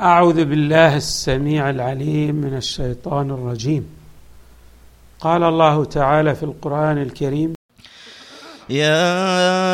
أعوذ بالله السميع العليم من الشيطان الرجيم. قال الله تعالى في القرآن الكريم يا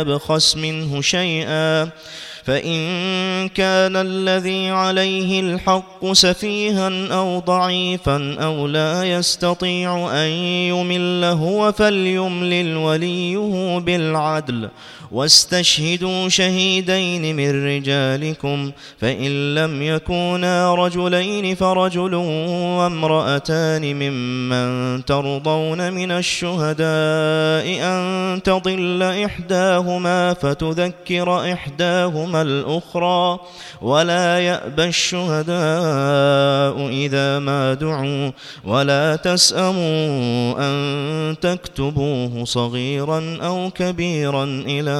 يبخس منه شيئا. فإن كان الذي عليه الحق سفيها أو ضعيفا أو لا يستطيع أن يمل هو فليملل وليه بالعدل. واستشهدوا شهيدين من رجالكم فإن لم يكونا رجلين فرجل وامرأتان ممن ترضون من الشهداء أن تضل إحداهما فتذكر إحداهما الأخرى ولا يأبى الشهداء إذا ما دعوا ولا تسأموا أن تكتبوه صغيرا أو كبيرا إلى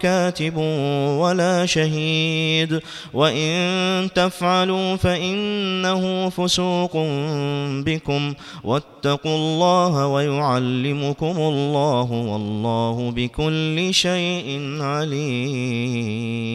كاتب ولا شهيد وإن تفعلوا فإنه فسوق بكم واتقوا الله ويعلمكم الله والله بكل شيء عليم.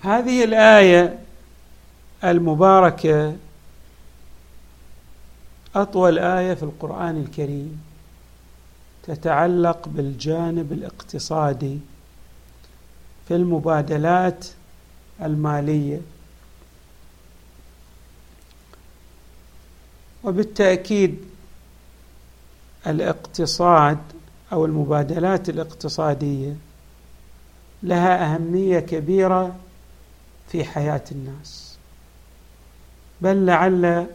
هذه الآية المباركة أطول آية في القرآن الكريم. تتعلق بالجانب الاقتصادي في المبادلات المالية. وبالتأكيد الاقتصاد أو المبادلات الاقتصادية لها أهمية كبيرة في حياة الناس. بل لعل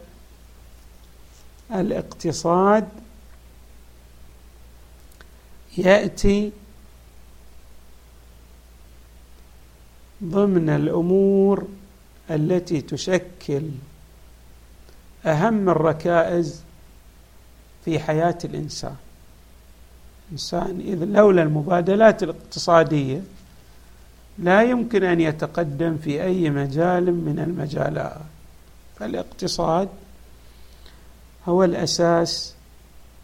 الاقتصاد يأتي ضمن الأمور التي تشكل أهم الركائز في حياة الإنسان. الإنسان إذا لولا المبادلات الاقتصادية لا يمكن أن يتقدم في أي مجال من المجالات. فالاقتصاد هو الأساس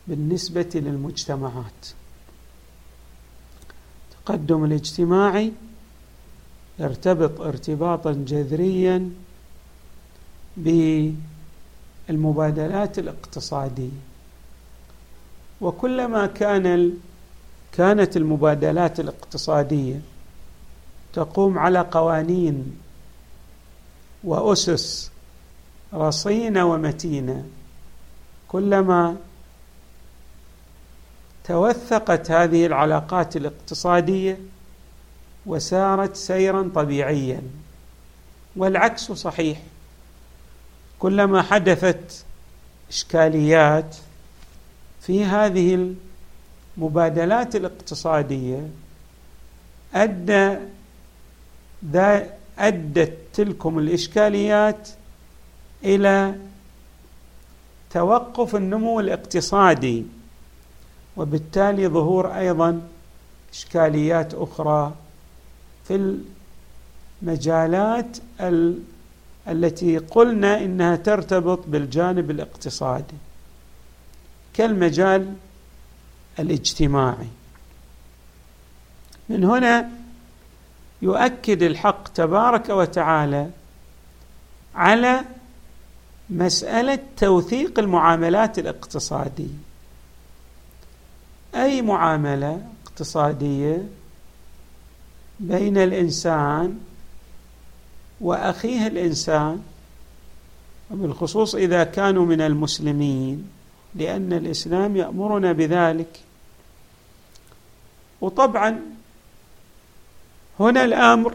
بالنسبة للمجتمعات. التقدم الاجتماعي يرتبط ارتباطا جذريا بالمبادلات الاقتصادية. وكلما كان كانت المبادلات الاقتصادية تقوم على قوانين وأسس رصينة ومتينة كلما توثقت هذه العلاقات الاقتصادية وسارت سيرا طبيعيا والعكس صحيح. كلما حدثت إشكاليات في هذه المبادلات الاقتصادية أدى أدت تلكم الإشكاليات إلى توقف النمو الاقتصادي وبالتالي ظهور أيضا إشكاليات أخرى في المجالات التي قلنا إنها ترتبط بالجانب الاقتصادي كالمجال الاجتماعي. من هنا يؤكد الحق تبارك وتعالى على مسألة توثيق المعاملات الاقتصادية. أي معاملة اقتصادية بين الإنسان وأخيه الإنسان وبالخصوص إذا كانوا من المسلمين لأن الإسلام يأمرنا بذلك. وطبعا هنا الأمر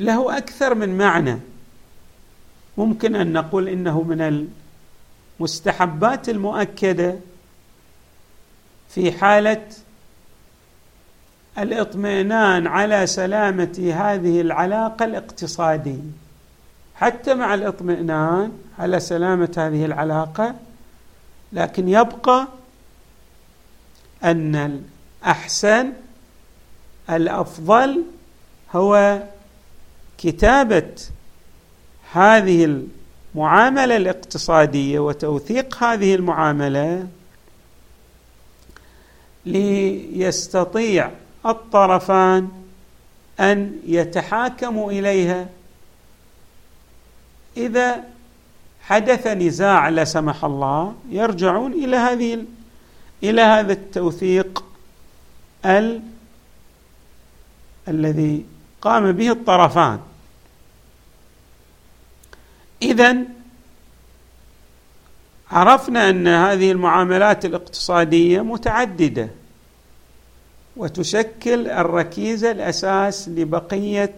له أكثر من معنى. ممكن أن نقول إنه من المستحبات المؤكدة في حالة الاطمئنان على سلامة هذه العلاقة الاقتصادية. حتى مع الاطمئنان على سلامة هذه العلاقة لكن يبقى أن الأحسن الأفضل هو كتابة هذه المعاملة الاقتصادية وتوثيق هذه المعاملة ليستطيع الطرفان أن يتحاكموا إليها. إذا حدث نزاع لا سمح الله يرجعون إلى هذه إلى هذا التوثيق ال الذي قام به الطرفان. اذا عرفنا أن هذه المعاملات الاقتصادية متعددة وتشكل الركيزة الأساس لبقية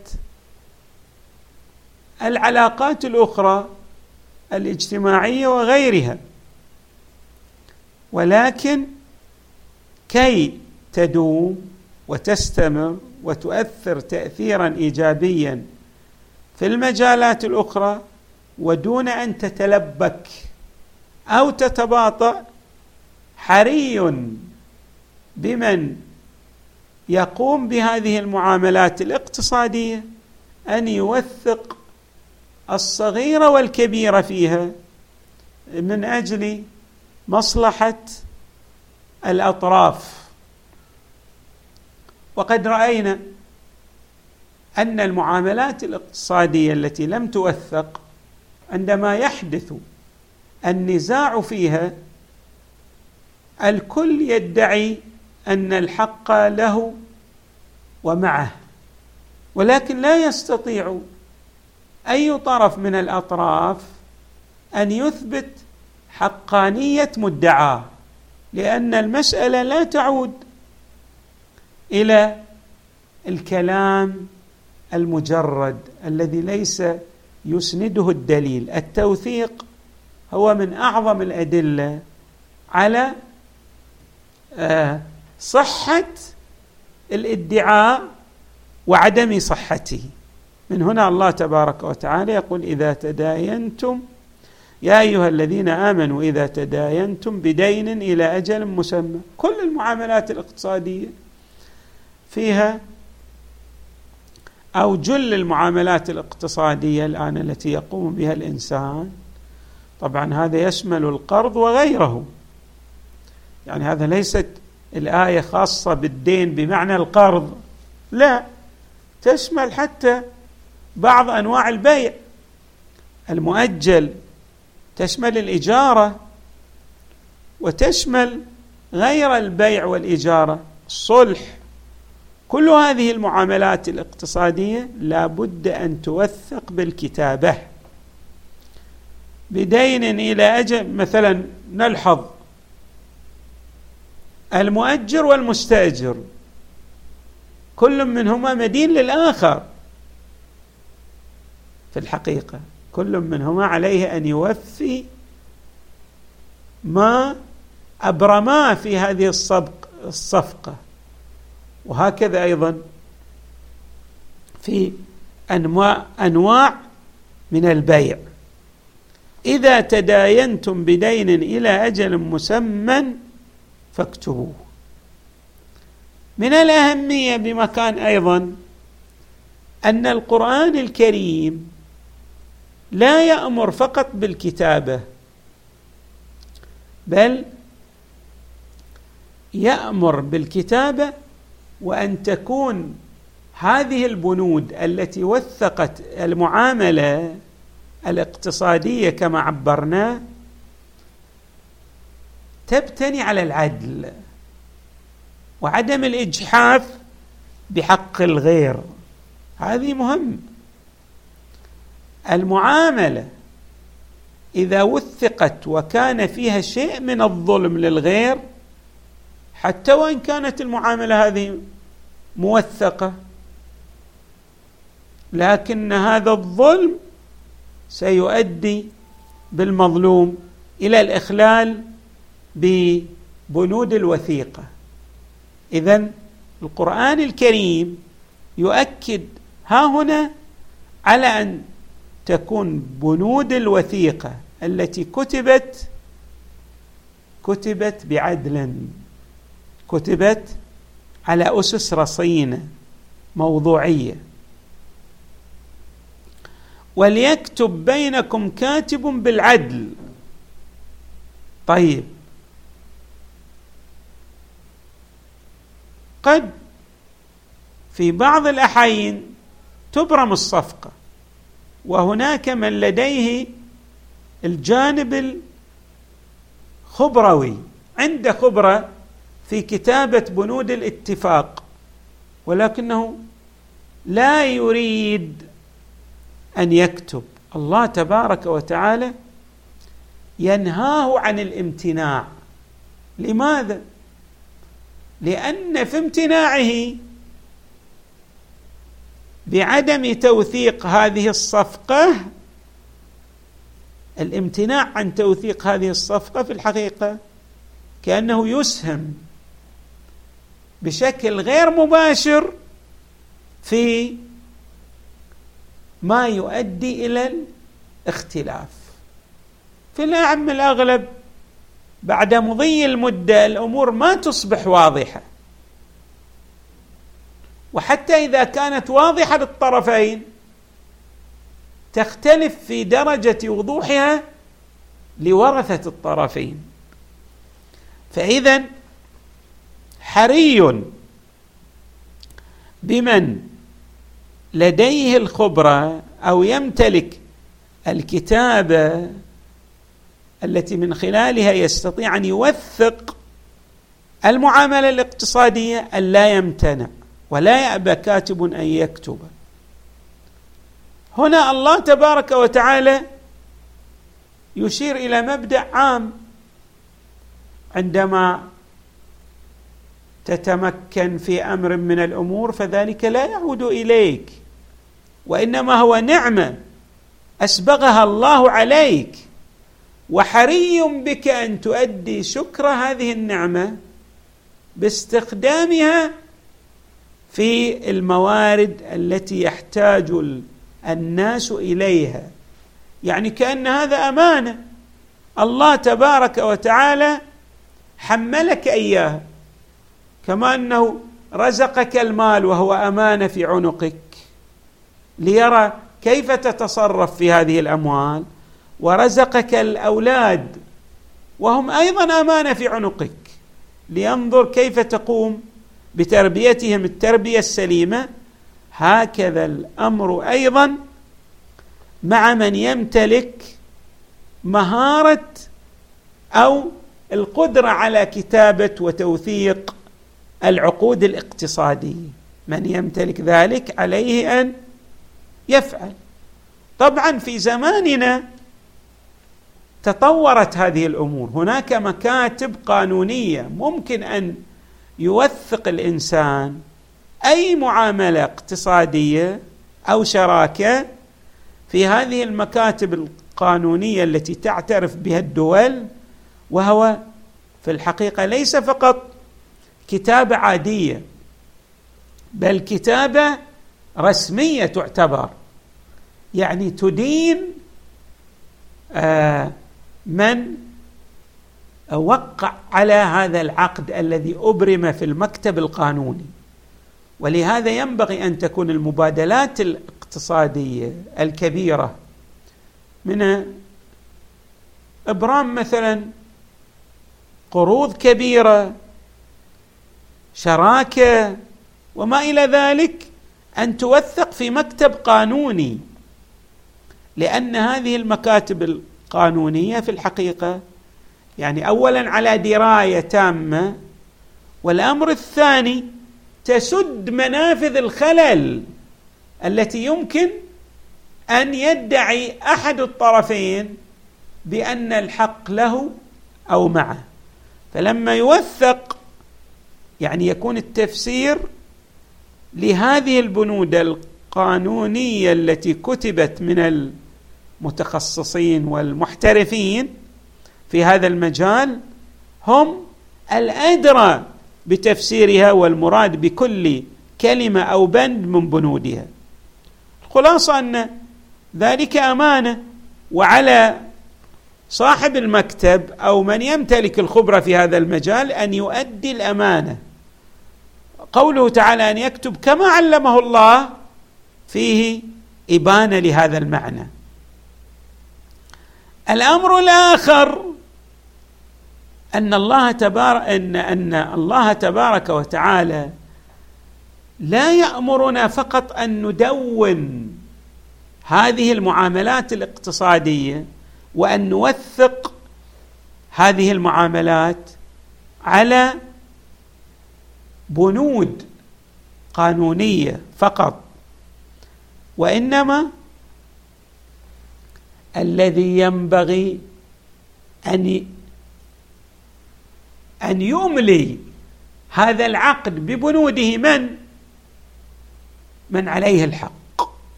العلاقات الأخرى الاجتماعية وغيرها. ولكن كي تدوم وتستمر وتؤثر تاثيرا ايجابيا في المجالات الأخرى ودون أن تتلبك أو تتباطأ حري بمن يقوم بهذه المعاملات الاقتصادية أن يوثق الصغير والكبير فيها من أجل مصلحة الأطراف. وقد رأينا أن المعاملات الاقتصادية التي لم توثق عندما يحدث النزاع فيها الكل يدعي أن الحق له ومعه ولكن لا يستطيع أي طرف من الأطراف أن يثبت حقانية مدعاه لأن المسألة لا تعود إلى الكلام المجرد الذي ليس يسنده الدليل. التوثيق هو من أعظم الأدلة على آه، صحة الادعاء وعدم صحته. من هنا الله تبارك وتعالى يقول إذا تداينتم يا أيها الذين آمنوا إذا تداينتم بدين إلى أجل مسمى. كل المعاملات الاقتصادية فيها أو جل المعاملات الاقتصادية الآن التي يقوم بها الإنسان. طبعا هذا يشمل القرض وغيره. يعني هذا ليست الآية خاصة بالدين بمعنى القرض. لا تشمل حتى بعض أنواع البيع. المؤجل تشمل الإجارة وتشمل غير البيع والإجارة. الصلح كل هذه المعاملات الاقتصادية لا بد أن توثق بالكتابة. بدين إلى أجل مثلا نلحظ المؤجر والمستأجر. كل منهما مدين للآخر. في الحقيقة كل منهما عليه أن يوفي ما ابرما في هذه الصفق الصفقة. وهكذا أيضا في انواع أنواع من البيع. إذا تداينتم بدين إلى أجل مسمى فاكتبوه. من الأهمية بمكان أيضا أن القرآن الكريم لا يأمر فقط بالكتابة بل يأمر بالكتابة وأن تكون هذه البنود التي وثقت المعاملة الاقتصادية كما عبرنا تبتني على العدل وعدم الإجحاف بحق الغير. هذه مهم. المعاملة إذا وثقت وكان فيها شيء من الظلم للغير حتى وإن كانت المعاملة هذه موثقة لكن هذا الظلم سيؤدي بالمظلوم إلى الإخلال ببنود الوثيقة. إذا القرآن الكريم يؤكد ها هنا على أن تكون بنود الوثيقة التي كتبت كتبت بعدل كتبت على أسس رصينة موضوعية. وليكتب بينكم كاتب بالعدل. طيب. قد في بعض الأحايين تبرم الصفقة وهناك من لديه الجانب الخبروي. عنده خبرة في كتابة بنود الاتفاق ولكنه لا يريد أن يكتب. الله تبارك وتعالى ينهاه عن الامتناع. لماذا؟ لأن في امتناعه بعدم توثيق هذه الصفقة الامتناع عن توثيق هذه الصفقة في الحقيقة كأنه يسهم بشكل غير مباشر في ما يؤدي إلى الاختلاف. في الأعم الأغلب بعد مضي المدة الأمور ما تصبح واضحة. وحتى إذا كانت واضحة للطرفين تختلف في درجة وضوحها لورثة الطرفين. فإذا حري. بمن؟ لديه الخبرة أو يمتلك الكتابة التي من خلالها يستطيع أن يوثق المعاملة الاقتصادية أن لا يمتنع ولا يأبى كاتب أن يكتب. هنا الله تبارك وتعالى يشير إلى مبدأ عام عندما تتمكن في أمر من الأمور فذلك لا يعود إليك وإنما هو نعمة أسبغها الله عليك. وحري بك أن تؤدي شكر هذه النعمة باستخدامها في الموارد التي يحتاج الناس إليها. يعني كأن هذا أمانة. الله تبارك وتعالى حملك إياها. كما أنه رزقك المال وهو أمانة في عنقك ليرى كيف تتصرف في هذه الأموال ورزقك الأولاد وهم أيضا أمانة في عنقك لينظر كيف تقوم بتربيتهم التربية السليمة. هكذا الأمر أيضا مع من يمتلك مهارة أو القدرة على كتابة وتوثيق العقود الاقتصادية. من يمتلك ذلك عليه أن يفعل. طبعا في زماننا تطورت هذه الأمور. هناك مكاتب قانونية ممكن أن يوثق الإنسان أي معاملة اقتصادية أو شراكة في هذه المكاتب القانونية التي تعترف بها الدول وهو في الحقيقة ليس فقط كتابة عادية بل كتابة رسمية تعتبر. يعني تدين آه من وقع على هذا العقد الذي أبرم في المكتب القانوني. ولهذا ينبغي أن تكون المبادلات الاقتصادية الكبيرة من إبرام مثلا قروض كبيرة شراكة وما إلى ذلك أن توثق في مكتب قانوني لأن هذه المكاتب قانونيه في الحقيقة يعني اولا على دراية تامة والأمر الثاني تسد منافذ الخلل التي يمكن أن يدعي أحد الطرفين بأن الحق له أو معه. فلما يوثق يعني يكون التفسير لهذه البنود القانونية التي كتبت من المتخصصين والمحترفين في هذا المجال هم الأدرى بتفسيرها والمراد بكل كلمة أو بند من بنودها. الخلاصة أن ذلك أمانة وعلى صاحب المكتب أو من يمتلك الخبرة في هذا المجال أن يؤدي الأمانة. قوله تعالى أن يكتب كما علمه الله فيه ابانه لهذا المعنى. الأمر الآخر أن الله تبارك أن أن الله تبارك وتعالى لا يأمرنا فقط أن ندون هذه المعاملات الاقتصادية وأن نوثق هذه المعاملات على بنود قانونية فقط وإنما الذي ينبغي أن أن يملي هذا العقد ببنوده من؟ من عليه الحق.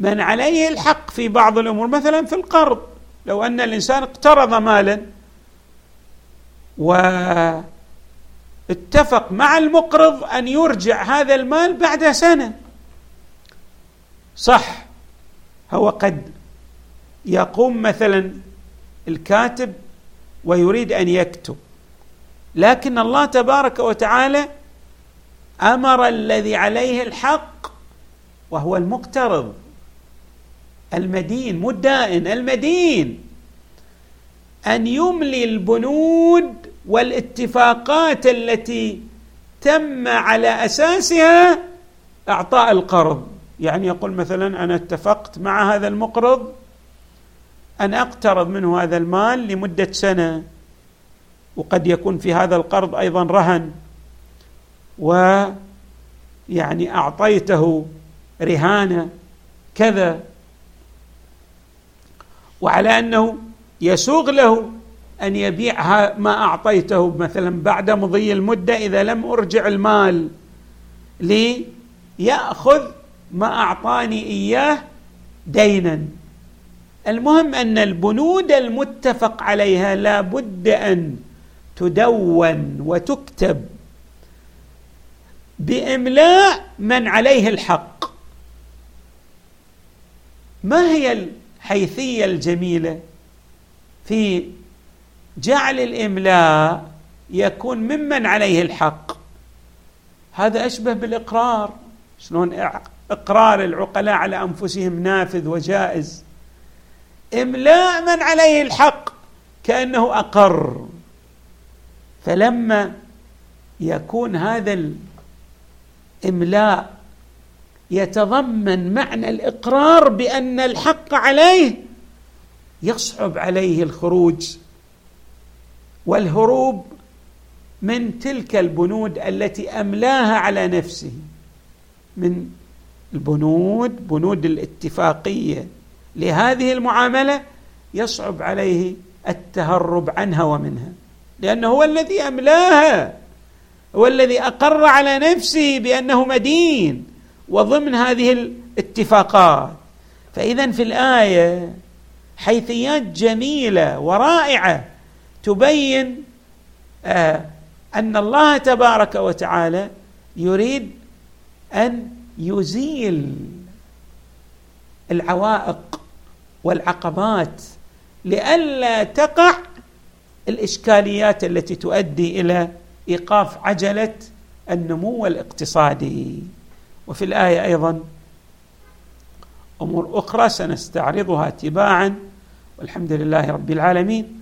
من عليه الحق في بعض الأمور مثلا في القرض. لو أن الإنسان اقترض مالا واتفق مع المقرض أن يرجع هذا المال بعد سنة. صح. هو قد يقوم مثلا الكاتب ويريد أن يكتب. لكن الله تبارك وتعالى أمر الذي عليه الحق وهو المقترض. المدين مو الدائن المدين. أن يملي البنود والاتفاقات التي تم على أساسها أعطاء القرض. يعني يقول مثلا أنا اتفقت مع هذا المقرض أن أقترض منه هذا المال لمدة سنة وقد يكون في هذا القرض أيضا رهن ويعني أعطيته رهانة كذا. وعلى أنه يسوغ له أن يبيع ما أعطيته مثلا بعد مضي المدة إذا لم أرجع المال. ليأخذ ما أعطاني إياه دينا. المهم أن البنود المتفق عليها لا بد أن تدون وتكتب. بإملاء من عليه الحق. ما هي الحيثية الجميلة في جعل الإملاء يكون ممن عليه الحق. هذا أشبه بالإقرار. شلون إقرار العقلاء على أنفسهم نافذ وجائز. إملاء من عليه الحق كأنه أقر. فلما يكون هذا الإملاء يتضمن معنى الإقرار بأن الحق عليه يصعب عليه الخروج. والهروب من تلك البنود التي أملاها على نفسه. من البنود بنود الاتفاقية. لهذه المعاملة يصعب عليه التهرب عنها ومنها. لأنه هو الذي أملاها. هو الذي أقر على نفسه بأنه مدين وضمن هذه الاتفاقات. فاذا في الآية حيثيات جميلة ورائعة تبين آه أن الله تبارك وتعالى يريد أن يزيل العوائق والعقبات لئلا تقع الإشكاليات التي تؤدي إلى إيقاف عجلة النمو الاقتصادي. وفي الآية أيضا أمور أخرى سنستعرضها تباعا والحمد لله رب العالمين.